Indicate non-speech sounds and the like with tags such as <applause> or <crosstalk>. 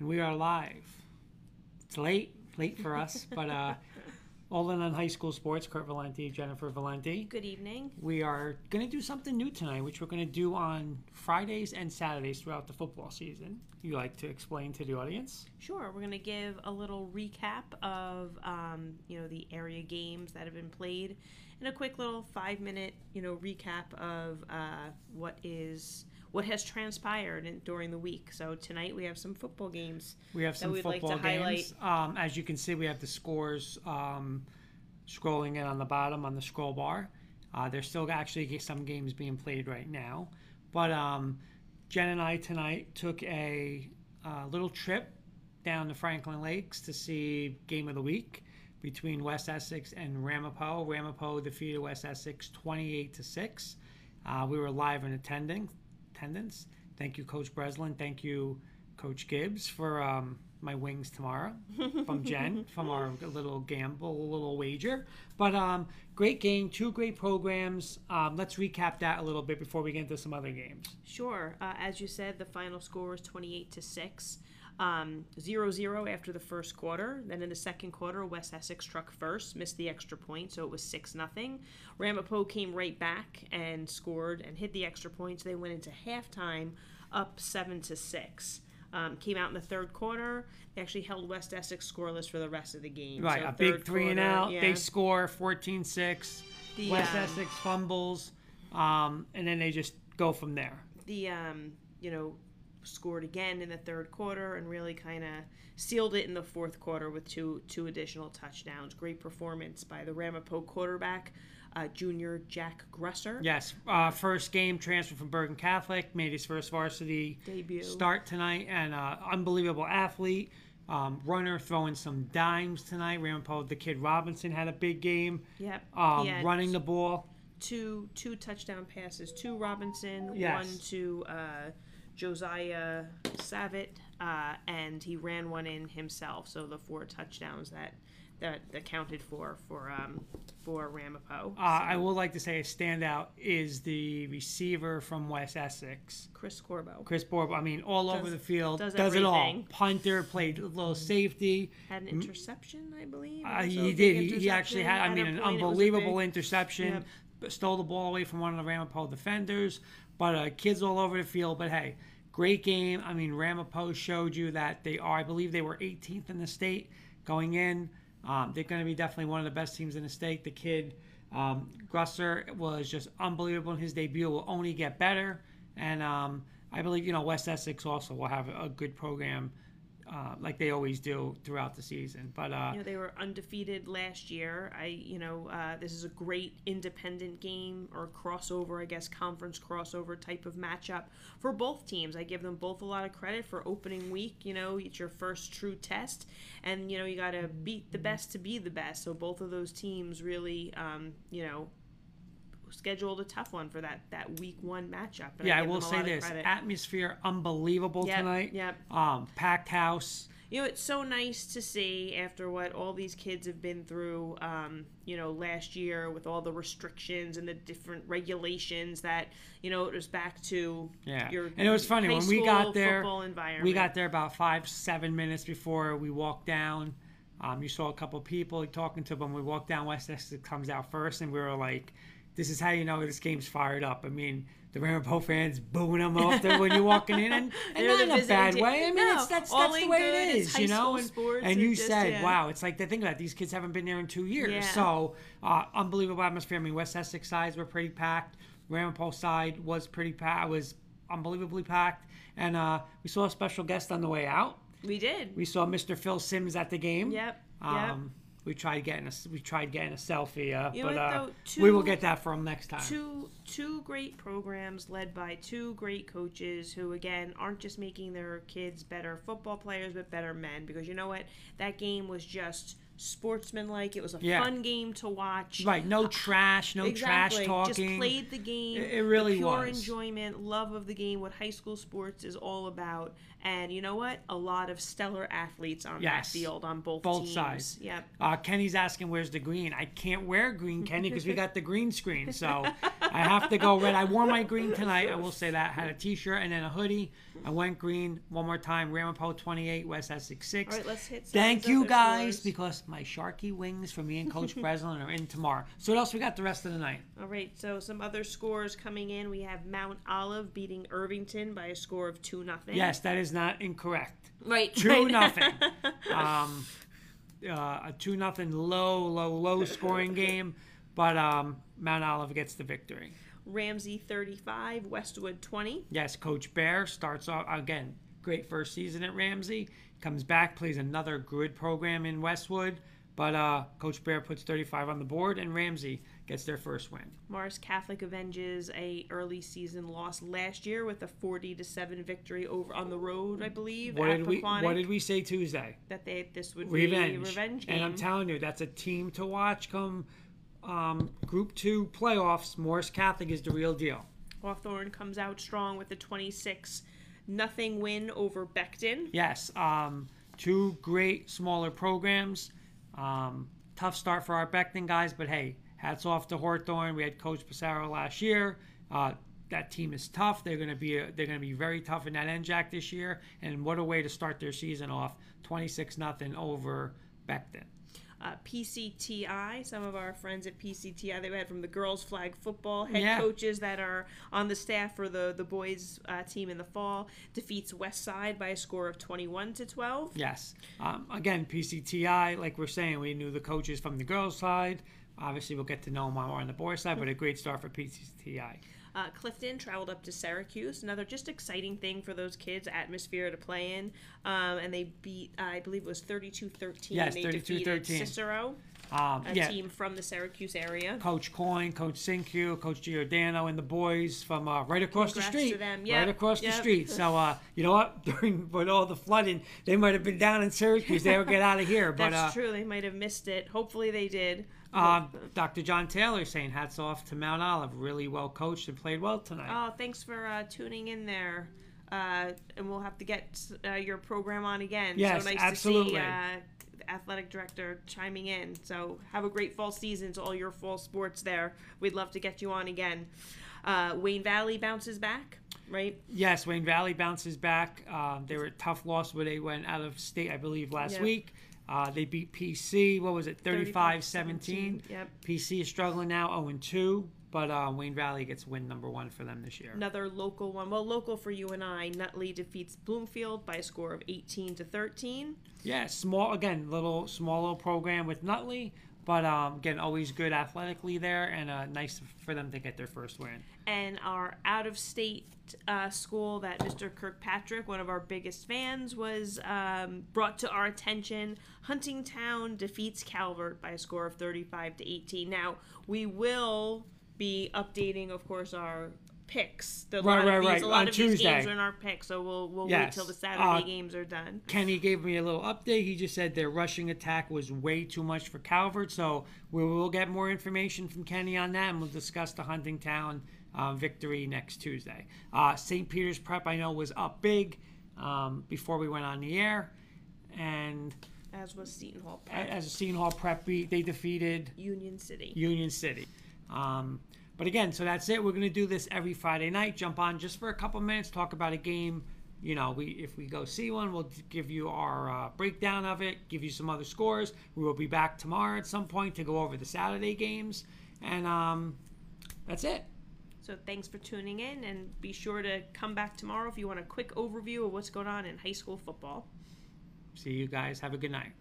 and we are live. It's late, late for us, <laughs> but uh, all in on high school sports. Kurt Valenti, Jennifer Valenti. Good evening. We are going to do something new tonight, which we're going to do on Fridays and Saturdays throughout the football season. You like to explain to the audience? Sure, we're going to give a little recap of um, you know the area games that have been played, and a quick little five minute you know recap of uh, what is what has transpired in, during the week. So tonight we have some football games. We have that some we'd like to football games. Um, as you can see, we have the scores um, scrolling in on the bottom on the scroll bar. Uh, there's still actually some games being played right now. But um, Jen and I tonight took a uh, little trip down to Franklin Lakes to see game of the week between West Essex and Ramapo. Ramapo defeated West Essex 28 to six. Uh, we were live in attending attendance. Thank you, Coach Breslin. Thank you, Coach Gibbs, for um, my wings tomorrow <laughs> from Jen from our little gamble, little wager. But um, great game, two great programs. Um, let's recap that a little bit before we get into some other games. Sure. Uh, as you said, the final score was 28 to 6. Um, 0-0 after the first quarter. Then in the second quarter, West Essex struck first, missed the extra point, so it was 6 nothing. Ramapo came right back and scored and hit the extra points. They went into halftime up 7 to 6. Um, came out in the third quarter. They actually held West Essex scoreless for the rest of the game. Right, So a big three and out. yeah. They score 14 6. West um, Essex fumbles, um, and then they just go from there. the um, you know scored again in the third quarter and really kind of sealed it in the fourth quarter with two two additional touchdowns. Great performance by the Ramapo quarterback, uh, junior Jack Grusser. Yes, uh, first game transfer from Bergen Catholic, made his first varsity Debut. start tonight, and uh, unbelievable athlete. Um, runner throwing some dimes tonight. Ramapo, the kid Robinson had a big game. Yep. Um, running the ball. two two touchdown passes to Robinson, Yes. one to uh, Josiah Savitt, uh, and he ran one in himself. So the four touchdowns that that accounted for for um, for Ramapo. Uh, I will like to say a standout is the receiver from West Essex. Chris Corbo. Chris Borb, I mean, all over the field, does does, it all. Punter, played a little safety. had an interception, I believe. Uh, he did. He, he actually interception had, I mean, an point. It was a unbelievable big- interception. Yep. Stole the ball away from one of the Ramapo defenders. But uh, kids all over the field. But hey, great game. I mean, Ramapo showed you that they are, I believe they were 18th in the state going in. Um, they're going to be definitely one of the best teams in the state. The kid, um, Grusser, was just unbelievable in his debut. Will only get better. And um, I believe, you know, West Essex also will have a good program. Uh, like they always do throughout the season, but uh, You know, they were undefeated last year. I, you know, uh, this is a great independent game or crossover, I guess, conference crossover type of matchup for both teams. I give them both a lot of credit for opening week. You know, it's your first true test, and you know you got to beat the best to be the best. So both of those teams really, um, you know, scheduled a tough one for that that week one matchup. Yeah, I give will say this: atmosphere unbelievable Yep, tonight. yep. Um, packed house. you know it's so nice to see after what all these kids have been through um, you know last year with all the restrictions and the different regulations that you know it was back to Yeah, your and it was funny when we got there. football environment. We got there about five, seven minutes before we walked down. Um, you saw a couple people talking to them. We walked down. West Essex comes out first, and we were like, "This is how you know this game's fired up." I mean, the Ramapo fans booing them off there when you're walking in, and, <laughs> and not in a bad team. way. I mean, No, it's that's that's the way It's you know. And, and you just- said, yeah. "Wow, it's like the thing about these kids haven't been there in two years." Yeah. So uh, unbelievable atmosphere. I mean, West Essex sides were pretty packed. Ramapo side was pretty packed. Was unbelievably packed, and uh, we saw a special guest on the way out. we did We saw Mr. Phil Simms at the game. yep yep Um, we tried getting a we tried getting a selfie, uh, You know but what, uh, though? we will Two- get that from next time. two two great programs led by two great coaches who again aren't just making their kids better football players but better men because you know what that game was just sportsmanlike it was a Yeah. fun game to watch Right, no <laughs> trash, no exactly. trash talking. Just played the game. It- it really pure was. enjoyment, love of the game, what high school sports is all about. And you know what? A lot of stellar athletes on Yes. that field on both, Both teams. sides. Yep. Uh, Kenny's asking where's the green. I can't wear green, Kenny, because we got the green screen. So <laughs> I have to go red. I wore my green tonight. I will say that. Had a t-shirt and then a hoodie. I went green one more time. Ramapo 28, West Essex 6. All right, let's hit. some Thank you guys scores. because my Sharky wings for me and Coach <laughs> Breslin are in tomorrow. So what else we got the rest of the night? All right, so some other scores coming in. We have Mount Olive beating Irvington by a score of two nothing. Yes, that is not incorrect. right. Two right. <laughs> nothing. Um, uh, a two nothing low, low, low scoring game, but um, Mount Olive gets the victory. Ramsey thirty-five, Westwood twenty. Yes, Coach Bear starts off again. Great first season at Ramsey. Comes back, plays another good program in Westwood, but uh, Coach Bear puts 35 on the board, and Ramsey gets their first win. Morris Catholic avenges a early season loss last year with a forty to seven victory over on the road, I believe. What at did we What did we say Tuesday? that they this would Revenge. be a revenge game. And I'm telling you, that's a team to watch come um, Group Two playoffs. Morris Catholic is the real deal. Hawthorne comes out strong with a twenty-six nothing win over Becton. Yes, um, two great smaller programs. Um, tough start for our Becton guys, but hey, hats off to Hawthorne. We had Coach Passaro last year. Uh, that team is tough. They're going to be they're going to be very tough in that NJAC this year. And what a way to start their season off, twenty six nothing over Becton. Uh, PCTI, some of our friends at PCTI, they had from the girls flag football head Yeah. coaches that are on the staff for the the boys uh, team in the fall defeats West Side by a score of 21 to 12. Yes. Um, again, PCTI, like we're saying, we knew the coaches from the girls' side. Obviously, we'll get to know them more on the boys' side, but a great start for PCTI. Uh, Clifton traveled up to Syracuse. Another just exciting thing for those kids, atmosphere to play in. Um, and they beat, I believe it was 32 13. Yes, they 32-13. defeated Cicero, Um, a yeah, team from the Syracuse area. Coach Coyne, Coach Sinkyu, Coach Giordano, and the boys from uh, right across Congrats the street. to them. Right Yep, across the street. So, uh, you know what? <laughs> During with all the flooding, they might have been down in Syracuse. They would get out of here. <laughs> But That's uh, true. They might have missed it. Hopefully they did. uh, Dr. John Taylor saying hats off to Mount Olive. Really well coached and played well tonight. Oh, thanks for uh, tuning in there. Uh, and we'll have to get uh, your program on again. Yes, so nice absolutely. to see uh, the athletic director chiming in. So have a great fall season to all your fall sports there. We'd love to get you on again. Uh, Wayne Valley bounces back, right? Yes, Wayne Valley bounces back. Um, they were a tough loss where they went out of state, I believe, last Yep. week. Uh, they beat PC. What was it? 35 17. Yep. PC is struggling now, 0 2. But uh, Wayne Valley gets win number one for them this year. Another local one. Well, local for you and I. Nutley defeats Bloomfield by a score of 18 to 13. Yeah, small again, little small little program with Nutley, but um, again, always good athletically there, and uh, nice for them to get their first win. and our out of state uh, school that Mr. Kirkpatrick, one of our biggest fans, was um, brought to our attention. Huntingtown defeats Calvert by a score of 35 to 18. Now, we will be updating, of course, our picks. The, Right, right, right, A lot on of these games are in our picks, so we'll, we'll wait Yes. till the Saturday Uh, games are done. Kenny gave me a little update. He just said their rushing attack was way too much for Calvert, so we will get more information from Kenny on that, and we'll discuss the Huntingtown uh, victory next Tuesday. Uh, St. Peter's Prep, I know, was up big um, before we went on the air, and As was Seton Hall Prep, as a Seton Hall Prep beat, they defeated Union City. Union City. Um, but again, so that's it. We're going to do this every Friday night. Jump on just for a couple minutes, talk about a game. You know, we if we go see one, we'll give you our uh, breakdown of it, give you some other scores. We will be back tomorrow at some point to go over the Saturday games, and um, that's it. So thanks for tuning in, and be sure to come back tomorrow if you want a quick overview of what's going on in high school football. See you guys. Have a good night.